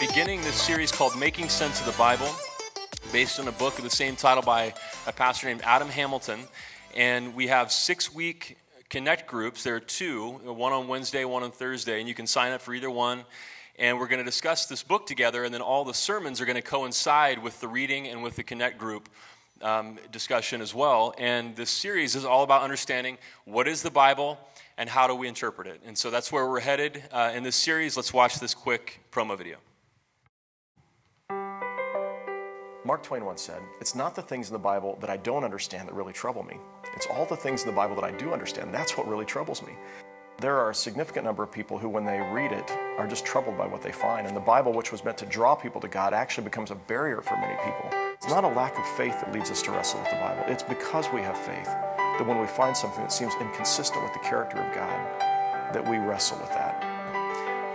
beginning this series called Making Sense of the Bible, based on a book of the same title by a pastor named Adam Hamilton. And we have six week connect groups. There are two, one on Wednesday, one on Thursday, and you can sign up for either one. And we're going to discuss this book together, and then all the sermons are going to coincide with the reading and with the connect group um, discussion as well. And this series is all about understanding what is the Bible and how do we interpret it. And so that's where we're headed uh, in this series. Let's watch this quick promo video. Mark Twain once said, It's not the things in the Bible that I don't understand that really trouble me. It's all the things in the Bible that I do understand. That's what really troubles me. There are a significant number of people who, when they read it, are just troubled by what they find. And the Bible, which was meant to draw people to God, actually becomes a barrier for many people. It's not a lack of faith that leads us to wrestle with the Bible, it's because we have faith that when we find something that seems inconsistent with the character of God, that we wrestle with that.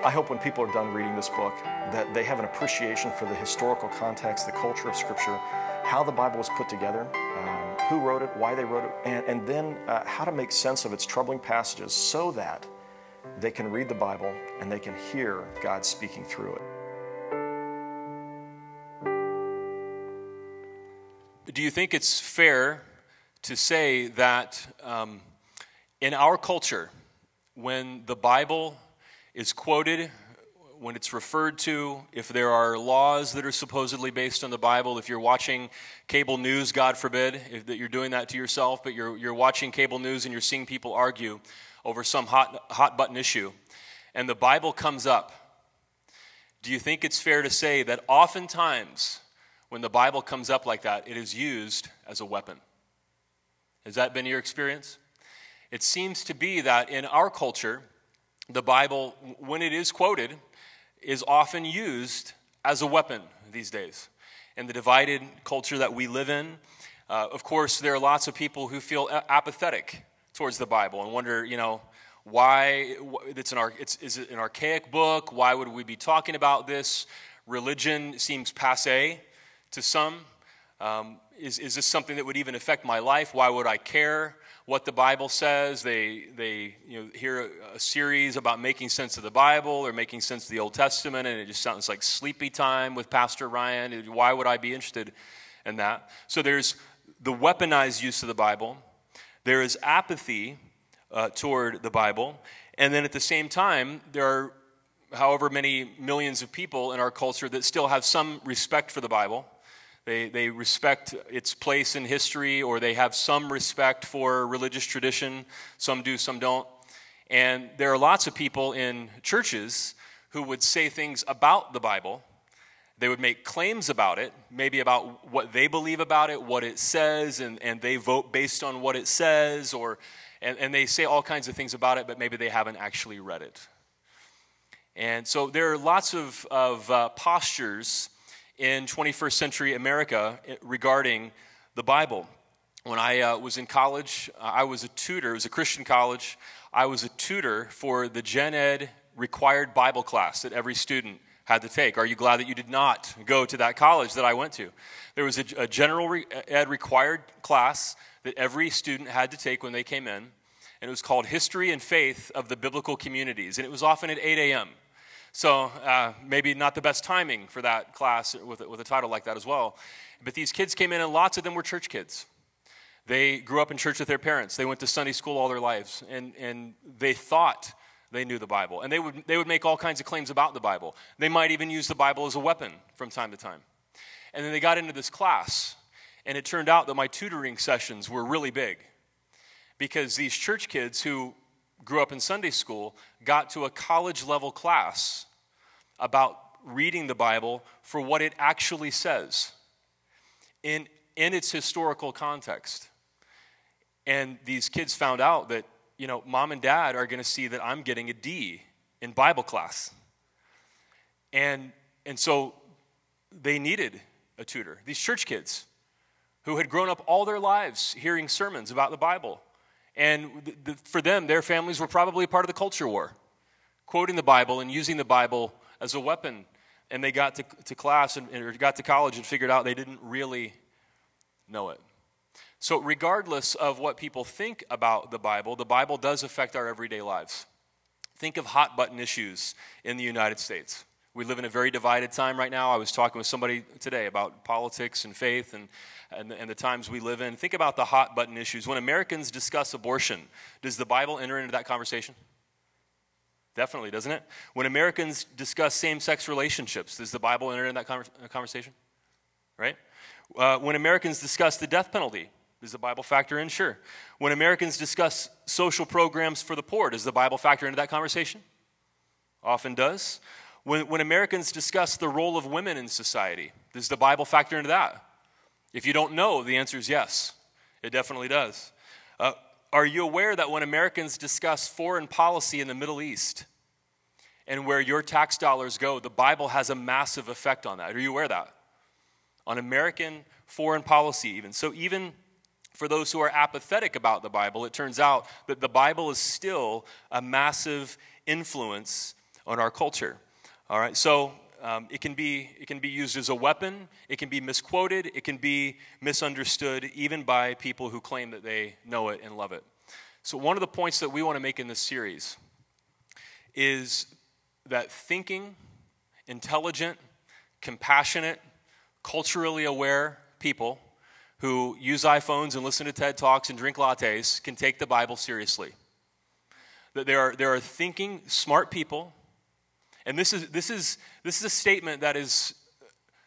I hope when people are done reading this book that they have an appreciation for the historical context, the culture of Scripture, how the Bible was put together, um, who wrote it, why they wrote it, and, and then uh, how to make sense of its troubling passages so that they can read the Bible and they can hear God speaking through it. Do you think it's fair to say that um, in our culture, when the Bible is quoted, when it's referred to, if there are laws that are supposedly based on the Bible, if you're watching cable news, God forbid, if that you're doing that to yourself, but you're, you're watching cable news and you're seeing people argue over some hot, hot button issue, and the Bible comes up, do you think it's fair to say that oftentimes when the Bible comes up like that, it is used as a weapon? Has that been your experience? It seems to be that in our culture, the Bible, when it is quoted, is often used as a weapon these days. In the divided culture that we live in, uh, of course, there are lots of people who feel apathetic towards the Bible and wonder, you know, why it's an, it's, is it an archaic book? Why would we be talking about this? Religion seems passe to some. Um, is, is this something that would even affect my life? Why would I care what the Bible says? They, they you know, hear a, series about making sense of the Bible or making sense of the Old Testament, and it just sounds like sleepy time with Pastor Ryan. Why would I be interested in that? So there's the weaponized use of the Bible, there is apathy uh, toward the Bible, and then at the same time, there are however many millions of people in our culture that still have some respect for the Bible they, they respect its place in history, or they have some respect for religious tradition. Some do, some don't. And there are lots of people in churches who would say things about the Bible. They would make claims about it, maybe about what they believe about it, what it says, and, and they vote based on what it says, or, and, and they say all kinds of things about it, but maybe they haven't actually read it. And so there are lots of, of uh, postures in 21st century America regarding the Bible. When I uh, was in college, uh, I was a tutor. It was a Christian college. I was a tutor for the Gen Ed required Bible class that every student had to take. Are you glad that you did not go to that college that I went to? There was a, a general ed required class that every student had to take when they came in, and it was called History and Faith of the Biblical Communities, and it was often at 8 a.m. So uh, maybe not the best timing for that class with, with a title like that as well. But these kids came in, and lots of them were church kids. They grew up in church with their parents. They went to Sunday school all their lives, and, and they thought they knew the Bible. And they would, they would make all kinds of claims about the Bible. They might even use the Bible as a weapon from time to time. And then they got into this class, and it turned out that my tutoring sessions were really big because these church kids who grew up in Sunday school, got to a college level class about reading the Bible for what it actually says in, in its historical context. And these kids found out that, you know, mom and dad are going to see that I'm getting a D in Bible class. And, and so they needed a tutor. These church kids who had grown up all their lives hearing sermons about the Bible and for them, their families were probably part of the culture war, quoting the Bible and using the Bible as a weapon. And they got to, to class and, or got to college and figured out they didn't really know it. So, regardless of what people think about the Bible, the Bible does affect our everyday lives. Think of hot button issues in the United States. We live in a very divided time right now. I was talking with somebody today about politics and faith and, and, and, the times we live in. Think about the hot button issues. When Americans discuss abortion, does the Bible enter into that conversation? Definitely, doesn't it? When Americans discuss same sex relationships, does the Bible enter into that conversation? Right? Uh, when Americans discuss the death penalty, does the Bible factor in? Sure. When Americans discuss social programs for the poor, does the Bible factor into that conversation? Often does. When, when Americans discuss the role of women in society, does the Bible factor into that? If you don't know, the answer is yes. It definitely does. Uh, are you aware that when Americans discuss foreign policy in the Middle East and where your tax dollars go, the Bible has a massive effect on that? Are you aware of that? On American foreign policy, even. So, even for those who are apathetic about the Bible, it turns out that the Bible is still a massive influence on our culture. All right, so um, it, can be, it can be used as a weapon, it can be misquoted, it can be misunderstood, even by people who claim that they know it and love it. So, one of the points that we want to make in this series is that thinking, intelligent, compassionate, culturally aware people who use iPhones and listen to TED Talks and drink lattes can take the Bible seriously. That there are, there are thinking, smart people, and this is, this, is, this is a statement that, is,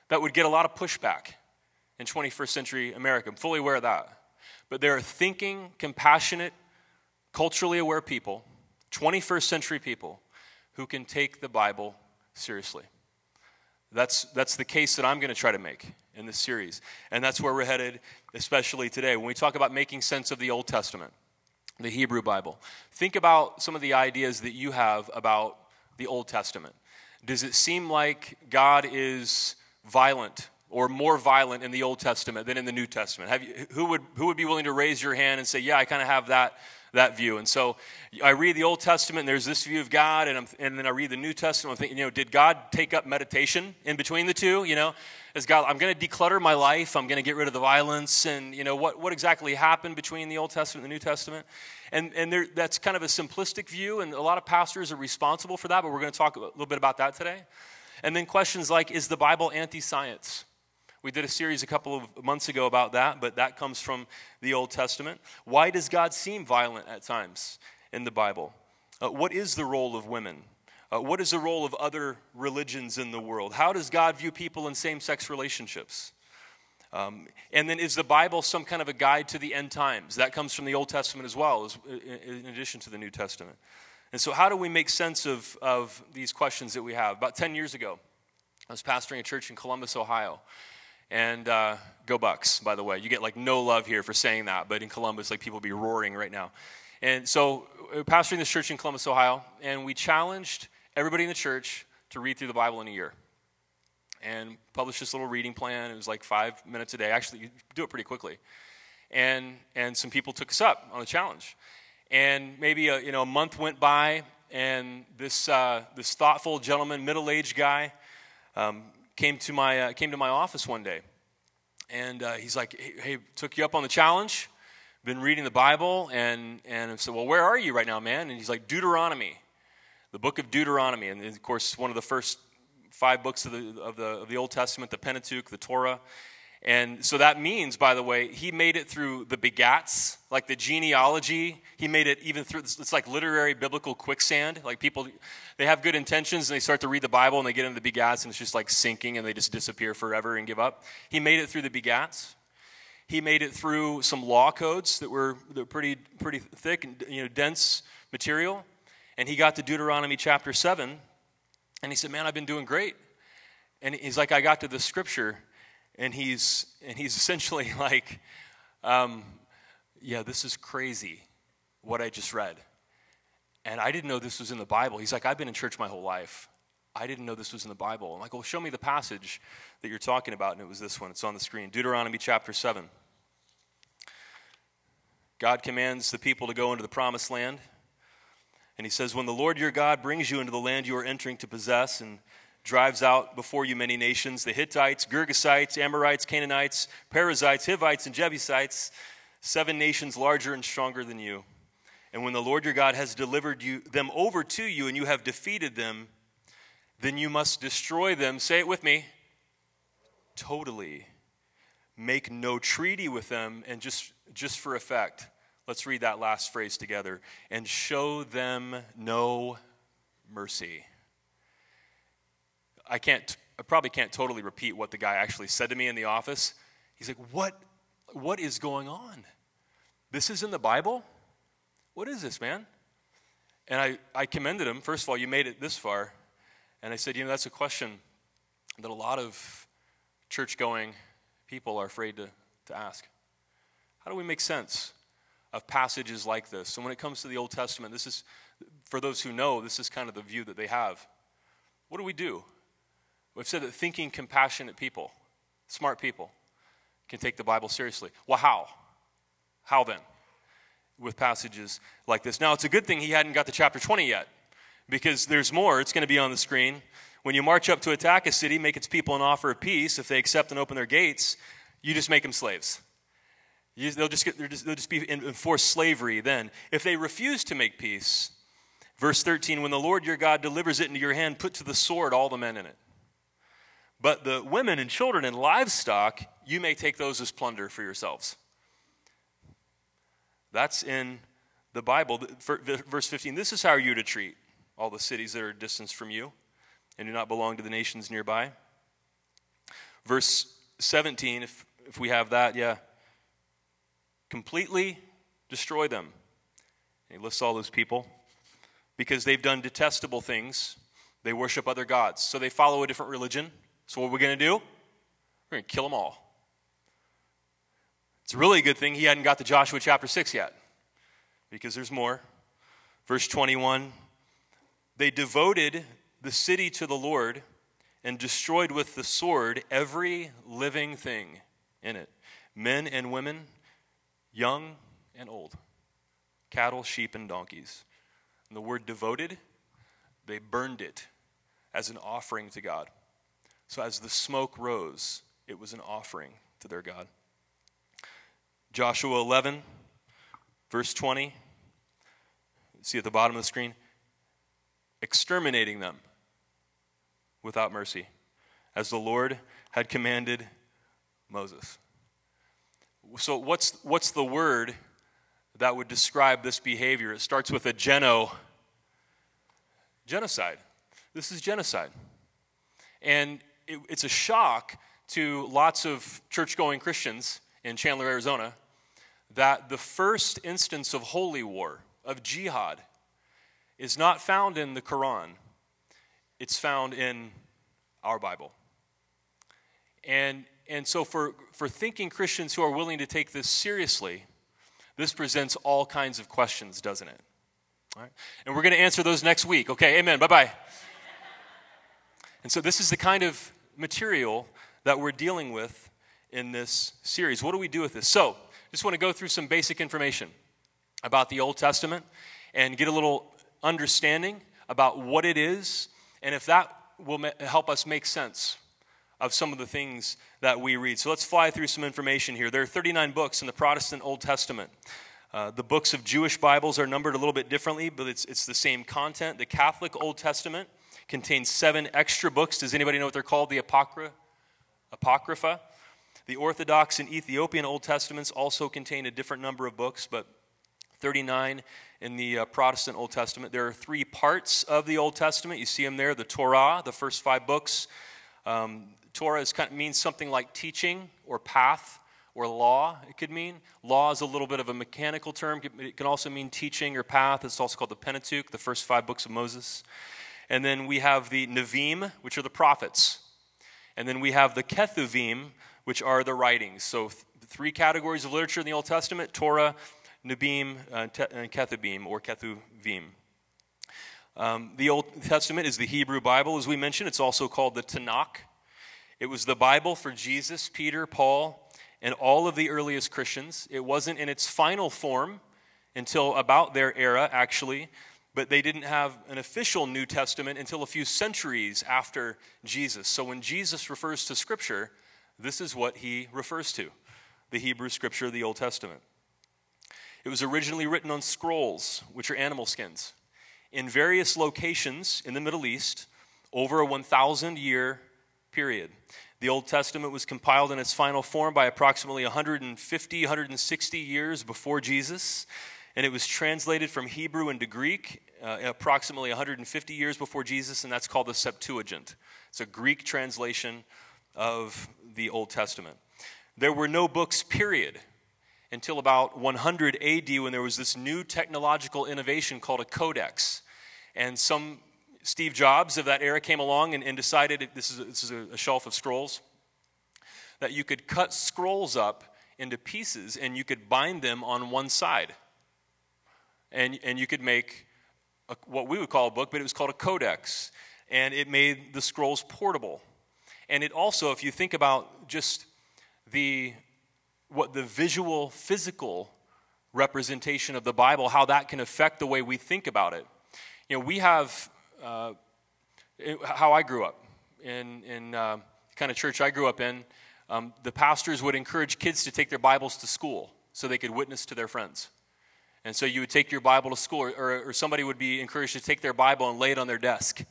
that would get a lot of pushback in 21st century America. I'm fully aware of that. But there are thinking, compassionate, culturally aware people, 21st century people, who can take the Bible seriously. That's, that's the case that I'm going to try to make in this series. And that's where we're headed, especially today. When we talk about making sense of the Old Testament, the Hebrew Bible, think about some of the ideas that you have about the Old Testament. Does it seem like God is violent or more violent in the Old Testament than in the New Testament? Have you, who, would, who would be willing to raise your hand and say, Yeah, I kind of have that that view. And so I read the Old Testament, and there's this view of God, and, and then I read the New Testament. I'm thinking, you know, did God take up meditation in between the two? You know, as God, I'm going to declutter my life, I'm going to get rid of the violence, and, you know, what, what exactly happened between the Old Testament and the New Testament? And, and there, that's kind of a simplistic view, and a lot of pastors are responsible for that, but we're going to talk a little bit about that today. And then questions like Is the Bible anti science? We did a series a couple of months ago about that, but that comes from the Old Testament. Why does God seem violent at times in the Bible? Uh, what is the role of women? Uh, what is the role of other religions in the world? How does God view people in same sex relationships? Um, and then is the Bible some kind of a guide to the end times? That comes from the Old Testament as well, as, in addition to the New Testament. And so, how do we make sense of, of these questions that we have? About 10 years ago, I was pastoring a church in Columbus, Ohio. And uh, go Bucks, by the way. You get like no love here for saying that, but in Columbus, like people be roaring right now. And so, uh, pastoring this church in Columbus, Ohio, and we challenged everybody in the church to read through the Bible in a year. And published this little reading plan. It was like five minutes a day. Actually, you do it pretty quickly. And, and some people took us up on the challenge. And maybe a, you know, a month went by, and this, uh, this thoughtful gentleman, middle aged guy, um, came to my, uh, came to my office one day. And uh, he's like, hey, hey, took you up on the challenge, been reading the Bible. And, and I said, well, where are you right now, man? And he's like, Deuteronomy, the book of Deuteronomy. And of course, one of the first five books of the, of the, of the Old Testament, the Pentateuch, the Torah. And so that means, by the way, he made it through the begats, like the genealogy. He made it even through, it's like literary biblical quicksand. Like people, they have good intentions and they start to read the Bible and they get into the begats and it's just like sinking and they just disappear forever and give up. He made it through the begats. He made it through some law codes that were, that were pretty, pretty thick and you know, dense material. And he got to Deuteronomy chapter 7 and he said, Man, I've been doing great. And he's like, I got to the scripture and he's and he's essentially like, um, "Yeah, this is crazy, what I just read." And I didn't know this was in the Bible. He's like, "I've been in church my whole life. I didn't know this was in the Bible." I'm like, "Well, show me the passage that you're talking about." And it was this one. It's on the screen, Deuteronomy chapter seven. God commands the people to go into the promised land. And he says, When the Lord your God brings you into the land you are entering to possess, and drives out before you many nations the Hittites, Girgashites, Amorites, Canaanites, Perizzites, Hivites, and Jebusites, seven nations larger and stronger than you. And when the Lord your God has delivered you, them over to you and you have defeated them, then you must destroy them. Say it with me totally. Make no treaty with them, and just, just for effect, let's read that last phrase together. And show them no mercy. I can't, I probably can't totally repeat what the guy actually said to me in the office. He's like, What, what is going on? This is in the Bible? What is this, man? And I, I commended him. First of all, you made it this far. And I said, You know, that's a question that a lot of church going people are afraid to, to ask. How do we make sense of passages like this? So, when it comes to the Old Testament, this is, for those who know, this is kind of the view that they have. What do we do? We've said that thinking compassionate people, smart people, can take the Bible seriously. Well, how? How then? With passages like this. Now, it's a good thing he hadn't got to chapter 20 yet, because there's more. It's going to be on the screen. When you march up to attack a city, make its people an offer of peace. If they accept and open their gates, you just make them slaves. You, they'll, just get, they'll just be in forced slavery then. If they refuse to make peace, verse 13, when the Lord your God delivers it into your hand, put to the sword all the men in it. But the women and children and livestock, you may take those as plunder for yourselves. That's in the Bible. Verse 15 this is how you're to treat all the cities that are distant from you and do not belong to the nations nearby. Verse 17, if, if we have that, yeah. Completely destroy them. he lists all those people because they've done detestable things. They worship other gods. So they follow a different religion. So, what are we going to do? We're going to kill them all. It's a really good thing he hadn't got to Joshua chapter 6 yet, because there's more. Verse 21 They devoted the city to the Lord and destroyed with the sword every living thing in it men and women, young and old, cattle, sheep, and donkeys. And the word devoted, they burned it as an offering to God. So as the smoke rose, it was an offering to their God. Joshua 11, verse 20. See at the bottom of the screen? Exterminating them without mercy, as the Lord had commanded Moses. So, what's, what's the word that would describe this behavior? It starts with a geno, genocide. This is genocide. And it, it's a shock to lots of church going Christians in Chandler, Arizona, that the first instance of holy war, of jihad, is not found in the Quran, it's found in our Bible. And, and so, for, for thinking Christians who are willing to take this seriously, this presents all kinds of questions, doesn't it? All right? And we're going to answer those next week. Okay, amen. Bye bye. and so, this is the kind of material that we're dealing with in this series. What do we do with this? So, just want to go through some basic information about the Old Testament and get a little understanding about what it is and if that will help us make sense of some of the things that we read. So let's fly through some information here. There are 39 books in the Protestant Old Testament. Uh, the books of Jewish Bibles are numbered a little bit differently, but it's, it's the same content. The Catholic Old Testament contains seven extra books. Does anybody know what they're called? The Apocrypha. Apocrypha. The Orthodox and Ethiopian Old Testaments also contain a different number of books, but 39 in the uh, Protestant Old Testament. There are three parts of the Old Testament. You see them there the Torah, the first five books. Um, Torah is kind of, means something like teaching or path or law, it could mean. Law is a little bit of a mechanical term. It can also mean teaching or path. It's also called the Pentateuch, the first five books of Moses. And then we have the Nevi'im, which are the prophets. And then we have the Ketuvim, which are the writings. So, th- three categories of literature in the Old Testament Torah, Nevi'im, uh, te- or Ketuvim. Um, the Old Testament is the Hebrew Bible, as we mentioned. It's also called the Tanakh. It was the Bible for Jesus, Peter, Paul, and all of the earliest Christians. It wasn't in its final form until about their era, actually but they didn't have an official New Testament until a few centuries after Jesus. So when Jesus refers to Scripture, this is what he refers to the Hebrew Scripture the Old Testament. It was originally written on scrolls, which are animal skins. In various locations in the Middle East, over a 1,000 year period. The Old Testament was compiled in its final form by approximately 150, 160 years before Jesus, and it was translated from Hebrew into Greek uh, approximately 150 years before Jesus, and that's called the Septuagint. It's a Greek translation of the Old Testament. There were no books, period, until about 100 AD when there was this new technological innovation called a codex. And some Steve Jobs of that era came along and, and decided this is, a, this is a, shelf of scrolls that you could cut scrolls up into pieces and you could bind them on one side. And, and you could make a, what we would call a book, but it was called a codex. And it made the scrolls portable. And it also, if you think about just the what the visual, physical representation of the Bible, how that can affect the way we think about it. You know, we have uh, how I grew up in in uh, kind of church I grew up in. Um, the pastors would encourage kids to take their Bibles to school so they could witness to their friends. And so you would take your Bible to school, or, or somebody would be encouraged to take their Bible and lay it on their desk.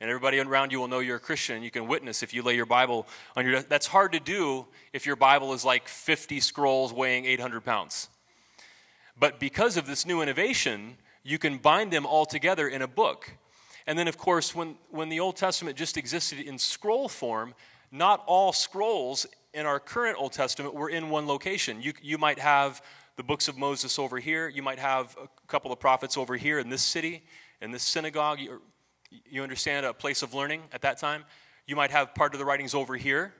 And everybody around you will know you're a Christian. You can witness if you lay your Bible on your desk. That's hard to do if your Bible is like 50 scrolls weighing 800 pounds. But because of this new innovation, you can bind them all together in a book. And then, of course, when, when the Old Testament just existed in scroll form, not all scrolls in our current Old Testament were in one location. You, you might have the books of Moses over here, you might have a couple of prophets over here in this city, in this synagogue. You, you understand a place of learning at that time? You might have part of the writings over here.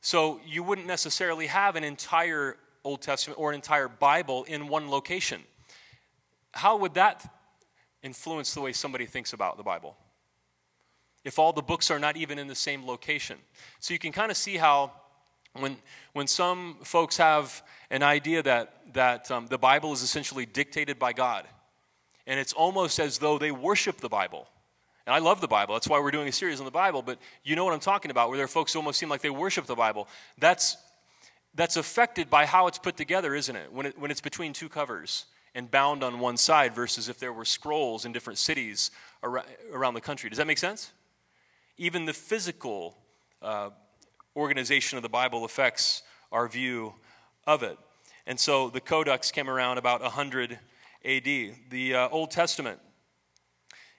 So you wouldn't necessarily have an entire Old Testament or an entire Bible in one location. How would that influence the way somebody thinks about the Bible? If all the books are not even in the same location. So you can kind of see how when, when some folks have an idea that, that um, the Bible is essentially dictated by God, and it's almost as though they worship the Bible. And I love the Bible. That's why we're doing a series on the Bible. But you know what I'm talking about, where there are folks who almost seem like they worship the Bible. That's, that's affected by how it's put together, isn't it? When, it? when it's between two covers and bound on one side versus if there were scrolls in different cities around the country. Does that make sense? Even the physical uh, organization of the Bible affects our view of it. And so the Codex came around about 100 AD. The uh, Old Testament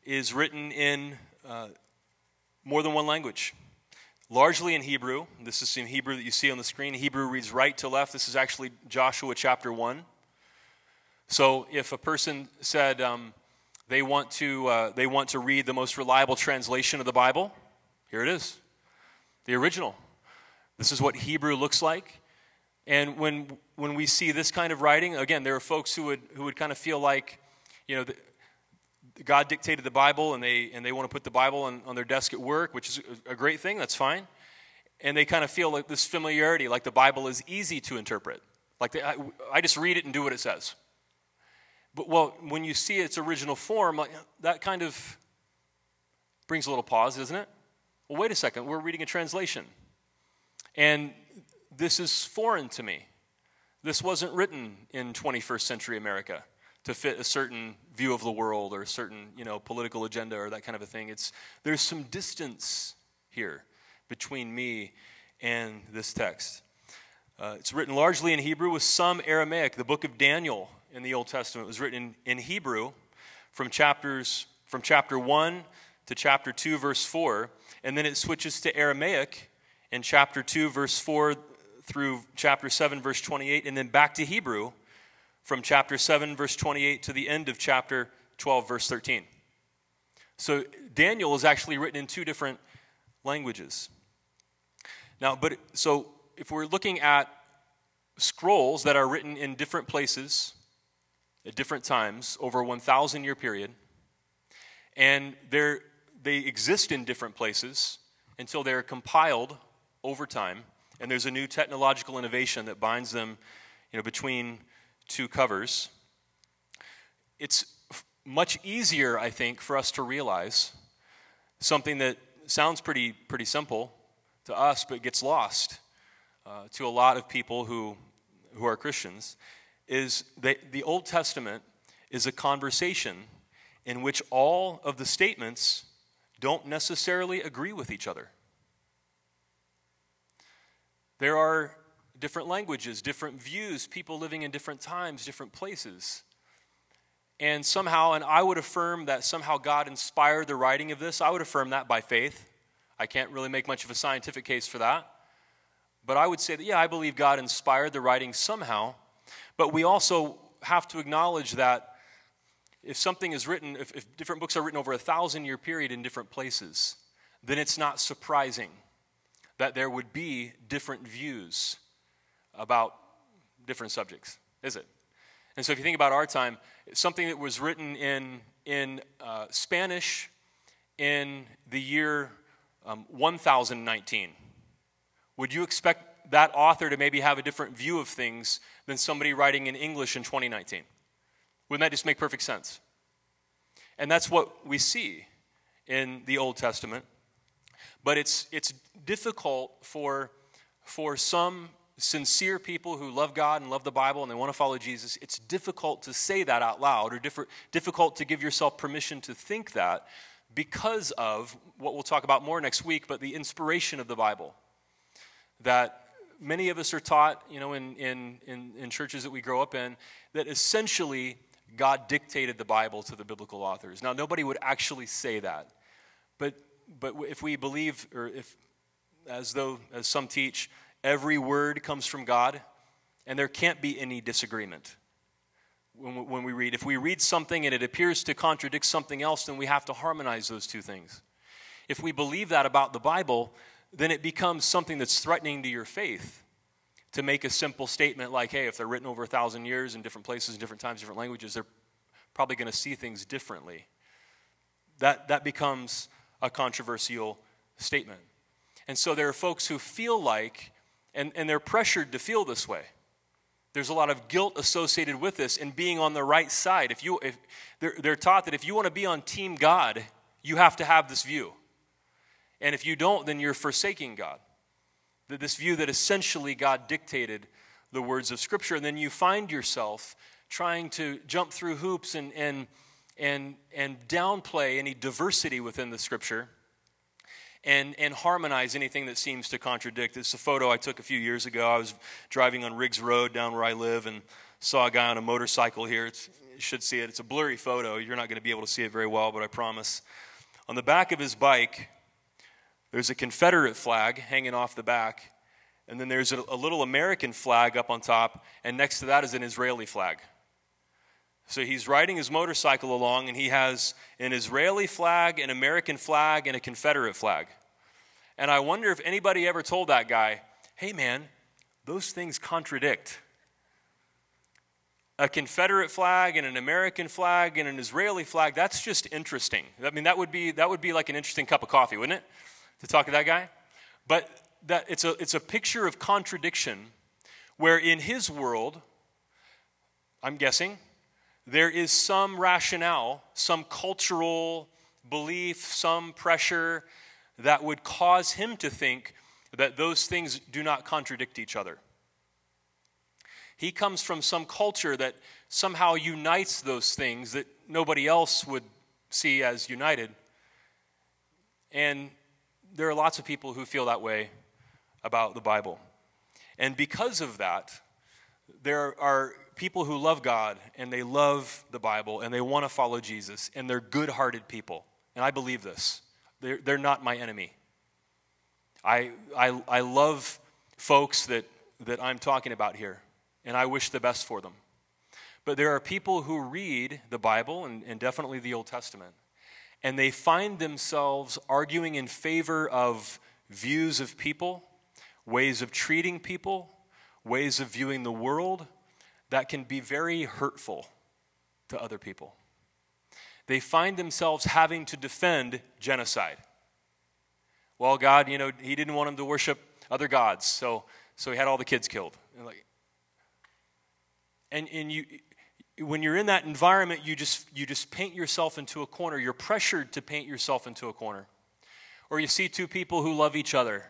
is written in uh, more than one language. Largely in Hebrew. This is in Hebrew that you see on the screen. Hebrew reads right to left. This is actually Joshua chapter 1. So if a person said um, they, want to, uh, they want to read the most reliable translation of the Bible, here it is the original. This is what Hebrew looks like. And when, when we see this kind of writing, again, there are folks who would, who would kind of feel like, you know, the, God dictated the Bible and they, and they want to put the Bible on, on their desk at work, which is a great thing, that's fine. And they kind of feel like this familiarity, like the Bible is easy to interpret. Like they, I, I just read it and do what it says. But well, when you see its original form, like, that kind of brings a little pause, doesn't it? Well, wait a second, we're reading a translation. And this is foreign to me. This wasn't written in 21st century America to fit a certain view of the world or a certain you know political agenda or that kind of a thing it's there's some distance here between me and this text uh, it's written largely in hebrew with some aramaic the book of daniel in the old testament It was written in, in hebrew from chapters from chapter 1 to chapter 2 verse 4 and then it switches to aramaic in chapter 2 verse 4 through chapter 7 verse 28 and then back to hebrew from chapter 7, verse 28 to the end of chapter 12, verse 13. So Daniel is actually written in two different languages. Now, but so if we're looking at scrolls that are written in different places at different times over a 1,000 year period, and they exist in different places until they're compiled over time, and there's a new technological innovation that binds them you know, between two covers, it's much easier, I think, for us to realize something that sounds pretty, pretty simple to us, but gets lost uh, to a lot of people who, who are Christians, is that the Old Testament is a conversation in which all of the statements don't necessarily agree with each other. There are different languages, different views, people living in different times, different places. And somehow, and I would affirm that somehow God inspired the writing of this. I would affirm that by faith. I can't really make much of a scientific case for that. But I would say that, yeah, I believe God inspired the writing somehow. But we also have to acknowledge that if something is written, if, if different books are written over a thousand year period in different places, then it's not surprising that there would be different views about different subjects, is it? And so if you think about our time, something that was written in, in uh, Spanish in the year um, 1019, would you expect that author to maybe have a different view of things than somebody writing in English in 2019? Wouldn't that just make perfect sense? And that's what we see in the Old Testament. But it's, it's difficult for, for some sincere people who love God and love the Bible and they want to follow Jesus, it's difficult to say that out loud or diff- difficult to give yourself permission to think that because of what we'll talk about more next week, but the inspiration of the Bible. That many of us are taught, you know, in, in, in, in churches that we grow up in, that essentially God dictated the Bible to the biblical authors. Now, nobody would actually say that. But, but if we believe, or if, as though, as some teach, every word comes from God, and there can't be any disagreement when, when we read. If we read something and it appears to contradict something else, then we have to harmonize those two things. If we believe that about the Bible, then it becomes something that's threatening to your faith to make a simple statement like, hey, if they're written over a thousand years in different places, different times, different languages, they're probably going to see things differently. That, that becomes a controversial statement. And so there are folks who feel like, and, and they're pressured to feel this way. There's a lot of guilt associated with this and being on the right side. If you, if, they're, they're taught that if you want to be on Team God, you have to have this view. And if you don't, then you're forsaking God. This view that essentially God dictated the words of Scripture. And then you find yourself trying to jump through hoops and, and, and, and downplay any diversity within the Scripture and, and harmonize anything that seems to contradict. It's a photo I took a few years ago. I was driving on Riggs Road down where I live and saw a guy on a motorcycle here. It's, you should see it. It's a blurry photo. You're not going to be able to see it very well, but I promise. On the back of his bike, there's a Confederate flag hanging off the back, and then there's a, a little American flag up on top, and next to that is an Israeli flag. So he's riding his motorcycle along, and he has an Israeli flag, an American flag, and a Confederate flag. And I wonder if anybody ever told that guy, hey man, those things contradict. A Confederate flag and an American flag and an Israeli flag, that's just interesting. I mean, that would be, that would be like an interesting cup of coffee, wouldn't it? To talk to that guy. But that it's a, it's a picture of contradiction where in his world, I'm guessing, there is some rationale, some cultural belief, some pressure that would cause him to think that those things do not contradict each other. He comes from some culture that somehow unites those things that nobody else would see as united. And there are lots of people who feel that way about the Bible. And because of that, there are people who love God and they love the Bible and they want to follow Jesus and they're good hearted people. And I believe this. They're, they're not my enemy. I, I, I love folks that, that I'm talking about here, and I wish the best for them. But there are people who read the Bible and, and definitely the Old Testament, and they find themselves arguing in favor of views of people, ways of treating people, ways of viewing the world that can be very hurtful to other people. They find themselves having to defend genocide. Well, God, you know, He didn't want them to worship other gods, so, so He had all the kids killed. And, like, and, and you, when you're in that environment, you just, you just paint yourself into a corner. You're pressured to paint yourself into a corner. Or you see two people who love each other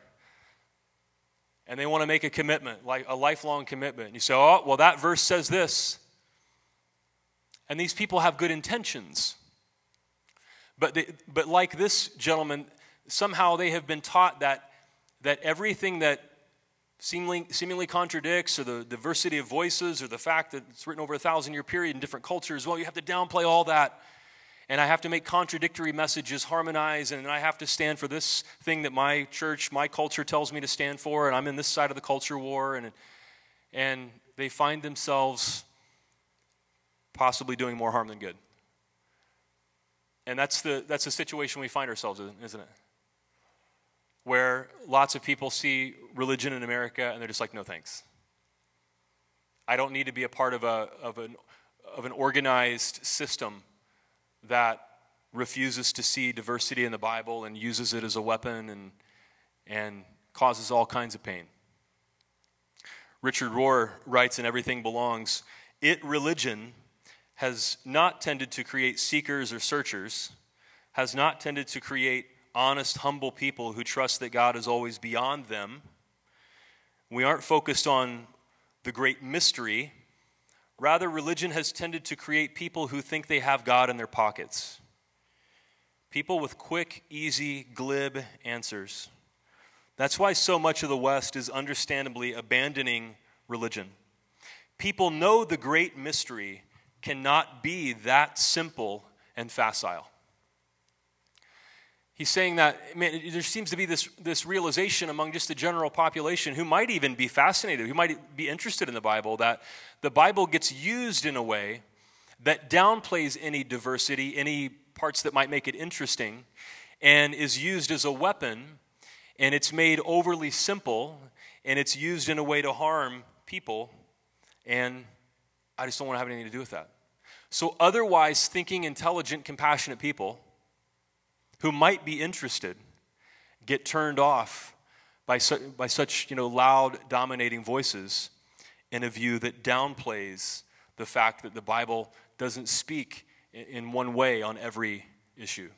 and they want to make a commitment, like a lifelong commitment. And you say, oh, well, that verse says this. And these people have good intentions. But, they, but like this gentleman, somehow they have been taught that, that everything that seemingly, seemingly contradicts, or the diversity of voices, or the fact that it's written over a thousand year period in different cultures, well, you have to downplay all that. And I have to make contradictory messages harmonize, and I have to stand for this thing that my church, my culture tells me to stand for, and I'm in this side of the culture war. And, and they find themselves possibly doing more harm than good. And that's the, that's the situation we find ourselves in, isn't it? Where lots of people see religion in America and they're just like, no thanks. I don't need to be a part of, a, of, an, of an organized system that refuses to see diversity in the Bible and uses it as a weapon and, and causes all kinds of pain. Richard Rohr writes in Everything Belongs It, religion, has not tended to create seekers or searchers, has not tended to create honest, humble people who trust that God is always beyond them. We aren't focused on the great mystery. Rather, religion has tended to create people who think they have God in their pockets. People with quick, easy, glib answers. That's why so much of the West is understandably abandoning religion. People know the great mystery cannot be that simple and facile. He's saying that man, there seems to be this, this realization among just the general population who might even be fascinated, who might be interested in the Bible, that the Bible gets used in a way that downplays any diversity, any parts that might make it interesting, and is used as a weapon, and it's made overly simple, and it's used in a way to harm people, and I just don't want to have anything to do with that. So, otherwise, thinking, intelligent, compassionate people who might be interested get turned off by, su- by such you know, loud, dominating voices in a view that downplays the fact that the Bible doesn't speak in, one way on every issue.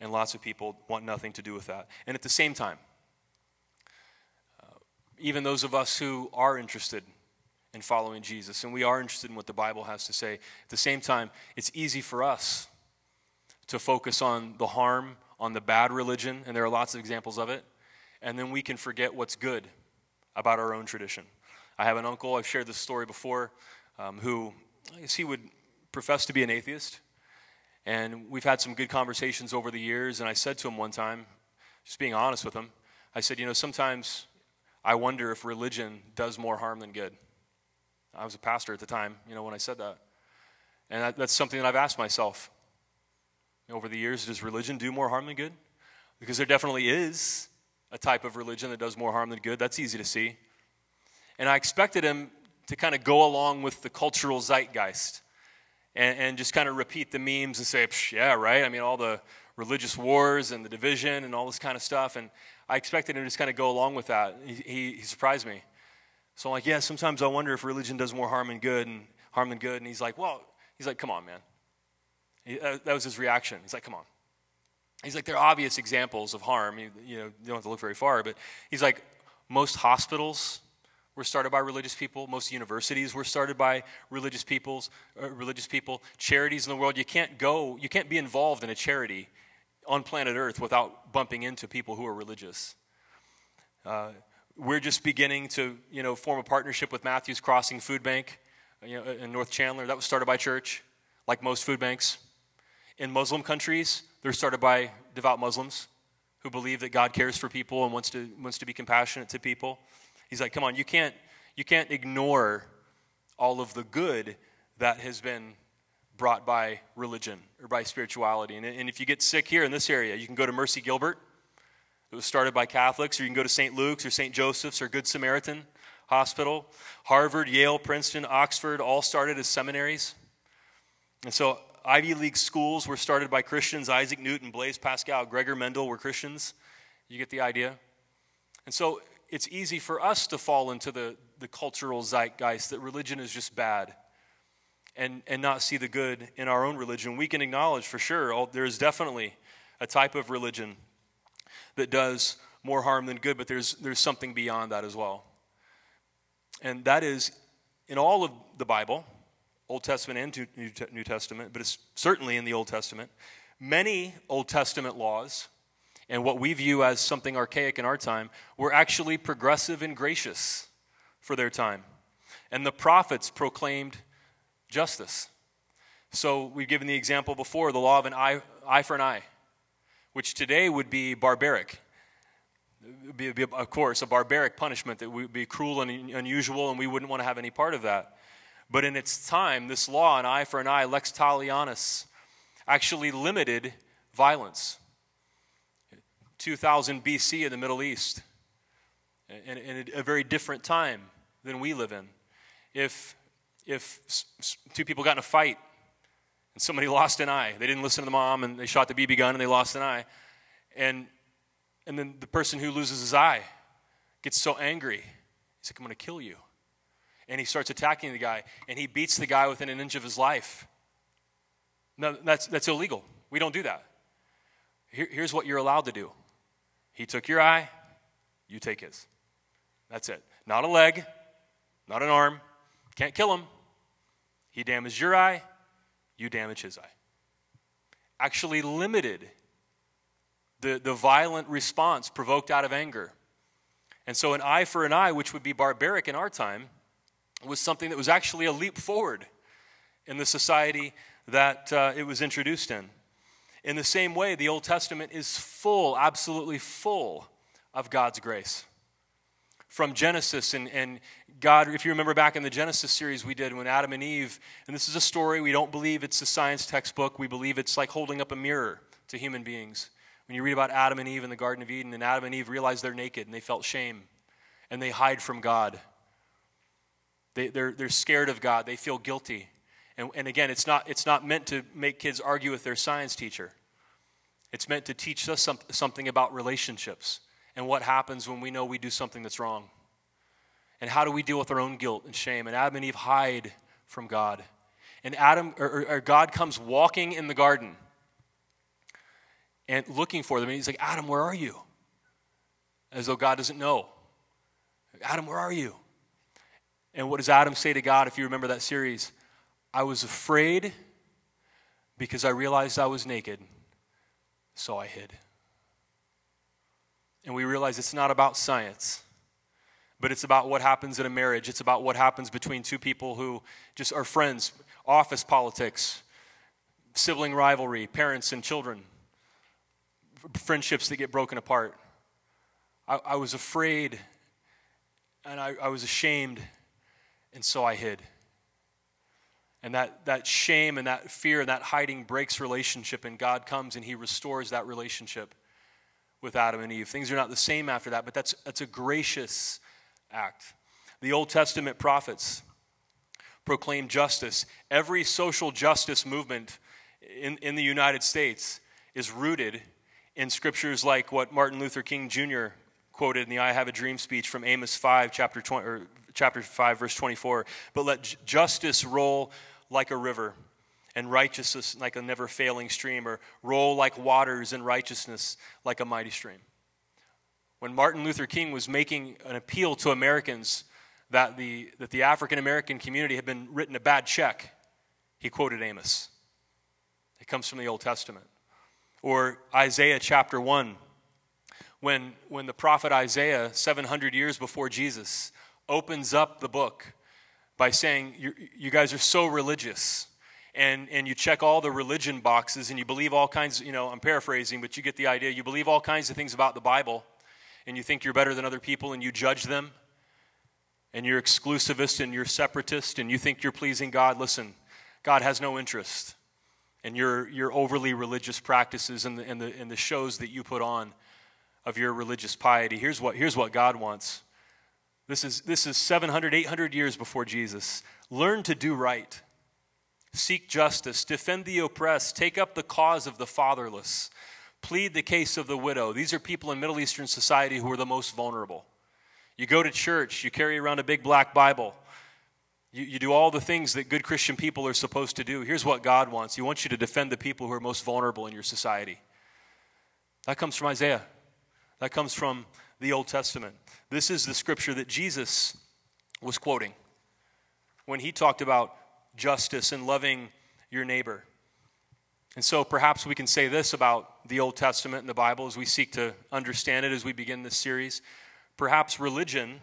And lots of people want nothing to do with that. And at the same time, uh, even those of us who are interested in following Jesus. And we are interested in what the Bible has to say. At the same time, it's easy for us to focus on the harm, on the bad religion, and there are lots of examples of it. And then we can forget what's good about our own tradition. I have an uncle, I've shared this story before, um, who I guess he would profess to be an atheist. And we've had some good conversations over the years. And I said to him one time, just being honest with him, I said, You know, sometimes I wonder if religion does more harm than good. I was a pastor at the time, you know, when I said that. And that, that's something that I've asked myself over the years does religion do more harm than good? Because there definitely is a type of religion that does more harm than good. That's easy to see. And I expected him to kind of go along with the cultural zeitgeist and, and just kind of repeat the memes and say, yeah, right. I mean, all the religious wars and the division and all this kind of stuff. And I expected him to just kind of go along with that. He, he, he surprised me. So I'm like, yeah, sometimes I wonder if religion does more harm than good and harm than good. And he's like, well, he's like, come on, man. Uh, that was his reaction. He's like, come on. He's like, there are obvious examples of harm. You, you know, you don't have to look very far, but he's like, most hospitals were started by religious people. Most universities were started by religious peoples, uh, religious people. Charities in the world, you can't go, you can't be involved in a charity on planet Earth without bumping into people who are religious. Uh, we're just beginning to, you know, form a partnership with Matthews Crossing Food Bank you know, in North Chandler. That was started by church, like most food banks. In Muslim countries, they're started by devout Muslims who believe that God cares for people and wants to, wants to be compassionate to people. He's like, come on, you can't, you can't ignore all of the good that has been brought by religion or by spirituality. And, and if you get sick here in this area, you can go to Mercy Gilbert it was started by Catholics, or you can go to St. Luke's or St. Joseph's or Good Samaritan Hospital. Harvard, Yale, Princeton, Oxford all started as seminaries. And so Ivy League schools were started by Christians. Isaac Newton, Blaise Pascal, Gregor Mendel were Christians. You get the idea? And so it's easy for us to fall into the, the cultural zeitgeist that religion is just bad and, and not see the good in our own religion. We can acknowledge for sure oh, there is definitely a type of religion that does more harm than good, but there's, there's something beyond that as well. And that is in all of the Bible, Old Testament and New Testament, but it's certainly in the Old Testament, Many Old Testament laws, and what we view as something archaic in our time, were actually progressive and gracious for their time. And the prophets proclaimed justice. So we've given the example before the law of an eye, eye for an eye, which today would be barbaric. Would be, of course, a barbaric punishment that would be cruel and unusual, and we wouldn't want to have any part of that. But in its time, this law, an eye for an eye, lex talionis, actually limited violence. 2000 BC in the Middle East, in, in a, very different time than we live in. If, if two people got in a fight and somebody lost an eye, they didn't listen to the mom and they shot the BB gun and they lost an eye, and, and then the person who loses his eye gets so angry, he's like, I'm going to kill you. And he starts attacking the guy, and he beats the guy within an inch of his life. No, that's, that's illegal. We don't do that. Here, here's what you're allowed to do He took your eye, you take his. That's it. Not a leg, not an arm. Can't kill him. He damaged your eye, you damage his eye. Actually, limited the, the violent response provoked out of anger. And so, an eye for an eye, which would be barbaric in our time, was something that was actually a leap forward in the society that uh, it was introduced in. In the same way, the Old Testament is full, absolutely full of God's grace. From Genesis and, and God, if you remember back in the Genesis series we did when Adam and Eve, and this is a story, we don't believe it's a science textbook, we believe it's like holding up a mirror to human beings. When you read about Adam and Eve in the Garden of Eden, and Adam and Eve realized they're naked and they felt shame and they hide from God. They, they're, they're scared of God, they feel guilty. And, and again, it's not, it's not meant to make kids argue with their science teacher. It's meant to teach us some, something about relationships and what happens when we know we do something that's wrong. And how do we deal with our own guilt and shame? And Adam and Eve hide from God. And Adam or, or God comes walking in the garden and looking for them. And he's like, Adam, where are you? As though God doesn't know. Adam, where are you? And what does Adam say to God if you remember that series? I was afraid because I realized I was naked, so I hid. And we realize it's not about science, but it's about what happens in a marriage. It's about what happens between two people who just are friends, office politics, sibling rivalry, parents and children, friendships that get broken apart. I, I was afraid and I, I was ashamed, and so I hid. And that, that shame and that fear and that hiding breaks relationship, and God comes and He restores that relationship with Adam and Eve. Things are not the same after that, but that's, that's a gracious act. The Old Testament prophets proclaim justice. Every social justice movement in, in the United States is rooted in scriptures like what Martin Luther King Jr. quoted in the I Have a Dream speech from Amos 5, chapter, 20, or chapter 5, verse 24. But let justice roll like a river, and righteousness like a never failing stream, or roll like waters and righteousness like a mighty stream. When Martin Luther King was making an appeal to Americans that the, that the African American community had been written a bad check, he quoted Amos. It comes from the Old Testament. Or Isaiah chapter 1, when, when the prophet Isaiah, 700 years before Jesus, opens up the book by saying, You guys are so religious. And, and you check all the religion boxes and you believe all kinds, you know, I'm paraphrasing, but you get the idea. You believe all kinds of things about the Bible and you think you're better than other people and you judge them and you're exclusivist and you're separatist and you think you're pleasing God. Listen, God has no interest in your, your overly religious practices and the, and, the, and the shows that you put on of your religious piety. Here's what, here's what God wants this is, this is 700, 800 years before Jesus. Learn to do right, seek justice, defend the oppressed, take up the cause of the fatherless, plead the case of the widow. These are people in Middle Eastern society who are the most vulnerable. You go to church, you carry around a big black Bible. You, you do all the things that good Christian people are supposed to do. Here's what God wants He wants you to defend the people who are most vulnerable in your society. That comes from Isaiah. That comes from the Old Testament. This is the scripture that Jesus was quoting when he talked about justice and loving your neighbor. And so perhaps we can say this about the Old Testament and the Bible as we seek to understand it as we begin this series. Perhaps religion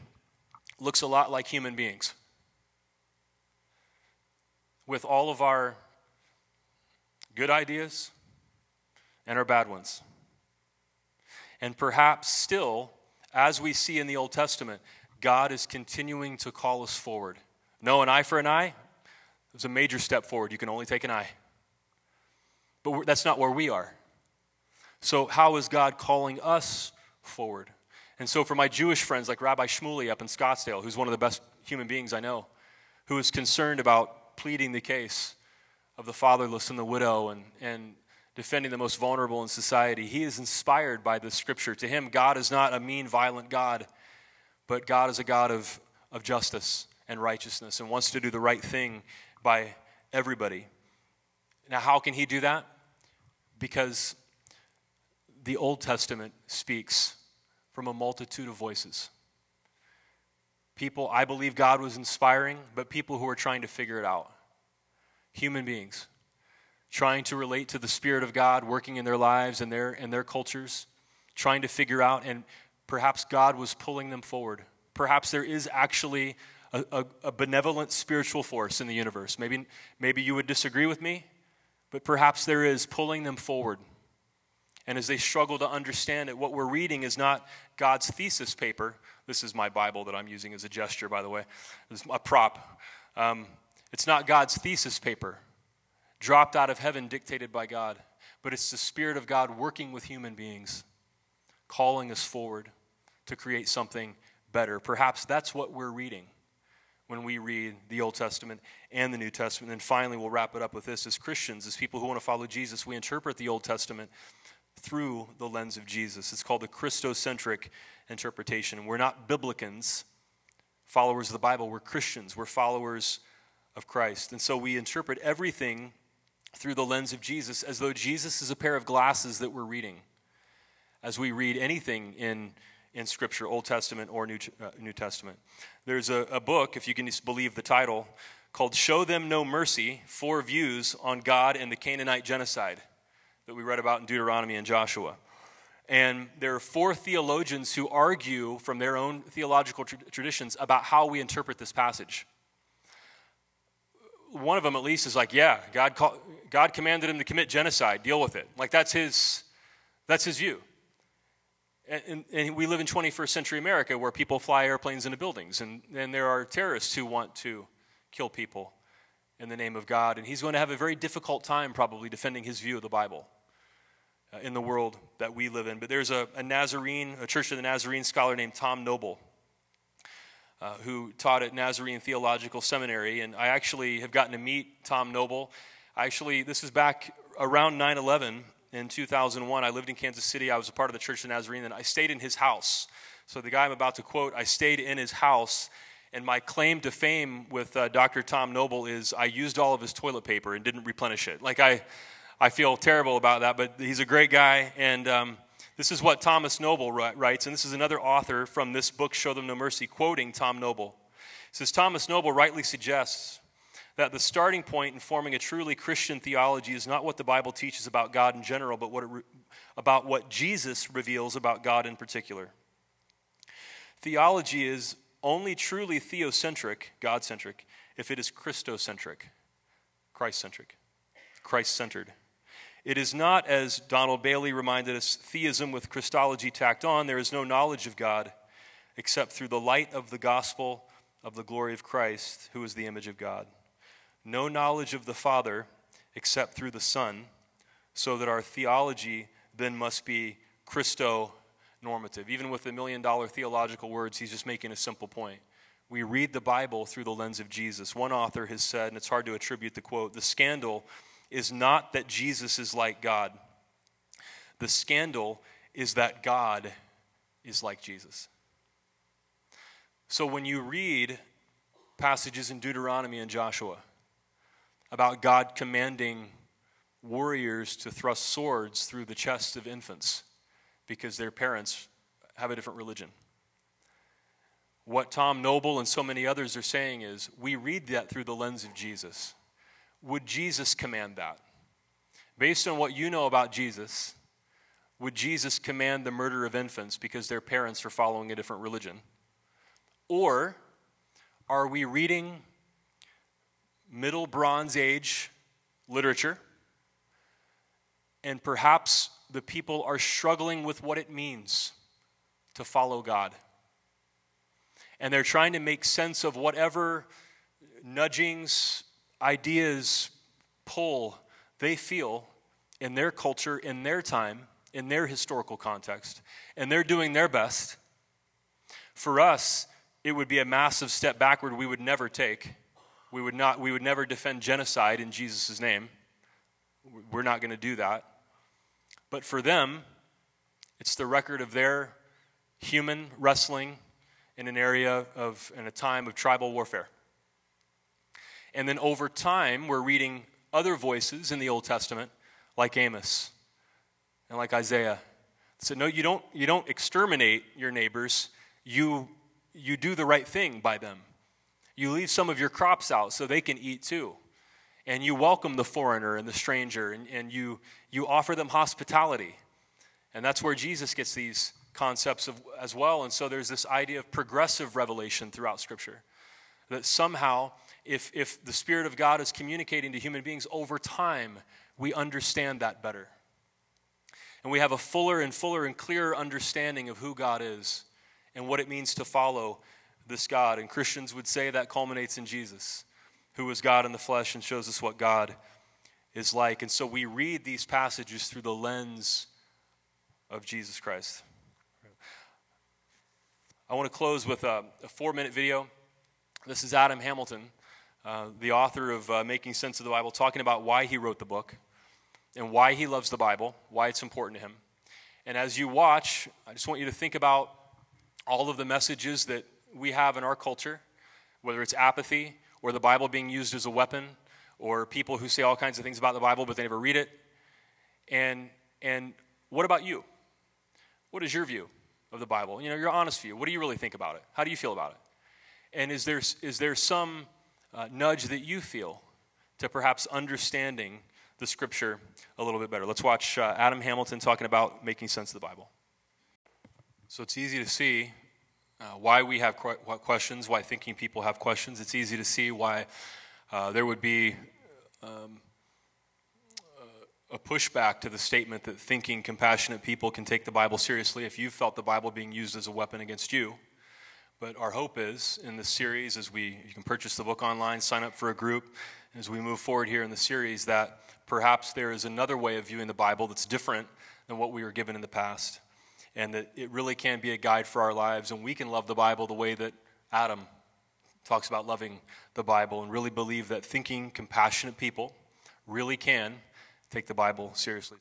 looks a lot like human beings. With all of our good ideas and our bad ones. And perhaps still, as we see in the Old Testament, God is continuing to call us forward. No, an eye for an eye is a major step forward. You can only take an eye. But that's not where we are. So, how is God calling us forward? And so, for my Jewish friends like Rabbi Shmuley up in Scottsdale, who's one of the best human beings I know, who is concerned about pleading the case of the fatherless and the widow and, and defending the most vulnerable in society, he is inspired by the scripture. To him, God is not a mean, violent God, but God is a God of, of justice and righteousness and wants to do the right thing by everybody. Now, how can he do that? Because the Old Testament speaks from a multitude of voices. People, I believe God was inspiring, but people who are trying to figure it out. Human beings trying to relate to the Spirit of God working in their lives and their, and their cultures, trying to figure out, and perhaps God was pulling them forward. Perhaps there is actually a, a, a benevolent spiritual force in the universe. Maybe, maybe you would disagree with me, but perhaps there is pulling them forward. And as they struggle to understand it, what we're reading is not God's thesis paper. This is my Bible that I'm using as a gesture, by the way. It's a prop. Um, it's not God's thesis paper dropped out of heaven, dictated by God, but it's the Spirit of God working with human beings, calling us forward to create something better. Perhaps that's what we're reading when we read the Old Testament and the New Testament. And finally, we'll wrap it up with this as Christians, as people who want to follow Jesus, we interpret the Old Testament through the lens of Jesus. It's called the Christocentric interpretation. We're not Biblicans, followers of the Bible. We're Christians. We're followers of Christ. And so we interpret everything through the lens of Jesus as though Jesus is a pair of glasses that we're reading as we read anything in in Scripture, Old Testament or New, uh, New Testament. There's a, a book, if you can just believe the title, called Show Them No Mercy Four Views on God and the Canaanite Genocide that we read about in Deuteronomy and Joshua. And there are four theologians who argue from their own theological tra- traditions about how we interpret this passage. One of them, at least, is like, yeah, God, call, God commanded him to commit genocide, deal with it. Like, that's his, that's his view. And, and, we live in 21st century America where people fly airplanes into buildings, and, and there are terrorists who want to kill people in the name of God. And he's going to have a very difficult time probably defending his view of the Bible uh, in the world that we live in. But there's a, a Nazarene, a Church of the Nazarene scholar named Tom Noble. Uh, who taught at Nazarene Theological Seminary, and I actually have gotten to meet Tom Noble. I actually, this is back around 9 11 in 2001. I lived in Kansas City. I was a part of the Church of Nazarene, and I stayed in his house. So the guy I'm about to quote, I stayed in his house. And my claim to fame with uh, Dr. Tom Noble is I used all of his toilet paper and didn't replenish it. Like, I, I feel terrible about that, but he's a great guy. And um, this is what Thomas Noble writes, and this is another author from this book, Show Them No Mercy, quoting Tom Noble. Says Thomas Noble rightly suggests that the starting point in forming a truly Christian theology is not what the Bible teaches about God in general, but what re- about what Jesus reveals about God in particular. Theology is only truly theocentric, God centric, if it is Christocentric, Christ centric, Christ centered. It is not, as Donald Baillie reminded us, theism with Christology tacked on. There is no knowledge of God except through the light of the gospel of the glory of Christ, who is the image of God no knowledge of the Father except through the Son, so that our theology then must be Christo normative. Even with the million dollar theological words, he's just making a simple point. We read the Bible through the lens of Jesus. One author has said, and it's hard to attribute the quote the scandal is not that Jesus is like God, the scandal is that God is like Jesus. So when you read passages in Deuteronomy and Joshua, about God commanding warriors to thrust swords through the chests of infants because their parents have a different religion. What Tom Noble and so many others are saying is we read that through the lens of Jesus. Would Jesus command that? based on what you know about Jesus, would Jesus command the murder of infants because their parents are following a different religion? Or are we reading Middle Bronze Age literature and perhaps the people are struggling with what it means to follow God? And they're trying to make sense of whatever nudgings, ideas, pull they feel in their culture, in their time, in their historical context, and they're doing their best. For us, it would be a massive step backward we would never take. We would, not, we would never defend genocide in Jesus' name. We're not going to do that. But for them, it's the record of their human wrestling in an area of, in a time of tribal warfare. And then over time, we're reading other voices in the Old Testament, like Amos and like Isaiah. So no, you don't, you don't exterminate your neighbors. You, you do the right thing by them. You leave some of your crops out so they can eat too. And you welcome the foreigner and the stranger, and, and you, you offer them hospitality. And that's where Jesus gets these concepts of, as well. And so there's this idea of progressive revelation throughout Scripture. That somehow, if, if the Spirit of God is communicating to human beings over time, we understand that better and we have a fuller and fuller and clearer understanding of who God is and what it means to follow this God. And Christians would say that culminates in Jesus, who is God in the flesh and shows us what God is like. And so we read these passages through the lens of Jesus Christ. I want to close with a, a four minute video. This is Adam Hamilton, uh, the author of uh, Making Sense of the Bible, talking about why he wrote the book and why he loves the Bible, why it's important to him. And as you watch, I just want you to think about all of the messages that we have in our culture, whether it's apathy or the Bible being used as a weapon, or people who say all kinds of things about the Bible but they never read it. And, and what about you? What is your view of the Bible? You know, your honest view. What do you really think about it? How do you feel about it? And is there, is there some uh, nudge that you feel to perhaps understanding the scripture a little bit better. Let's watch uh, Adam Hamilton talking about making sense of the Bible. So it's easy to see uh, why we have qu- questions, why thinking people have questions. It's easy to see why uh, there would be um, a pushback to the statement that thinking, compassionate people can take the Bible seriously if you felt the Bible being used as a weapon against you. But our hope is in this series, as we you can purchase the book online, sign up for a group, as we move forward here in the series, that perhaps there is another way of viewing the Bible that's different than what we were given in the past. And that it really can be a guide for our lives, and we can love the Bible the way that Adam talks about loving the Bible, and really believe that thinking, compassionate people really can take the Bible seriously.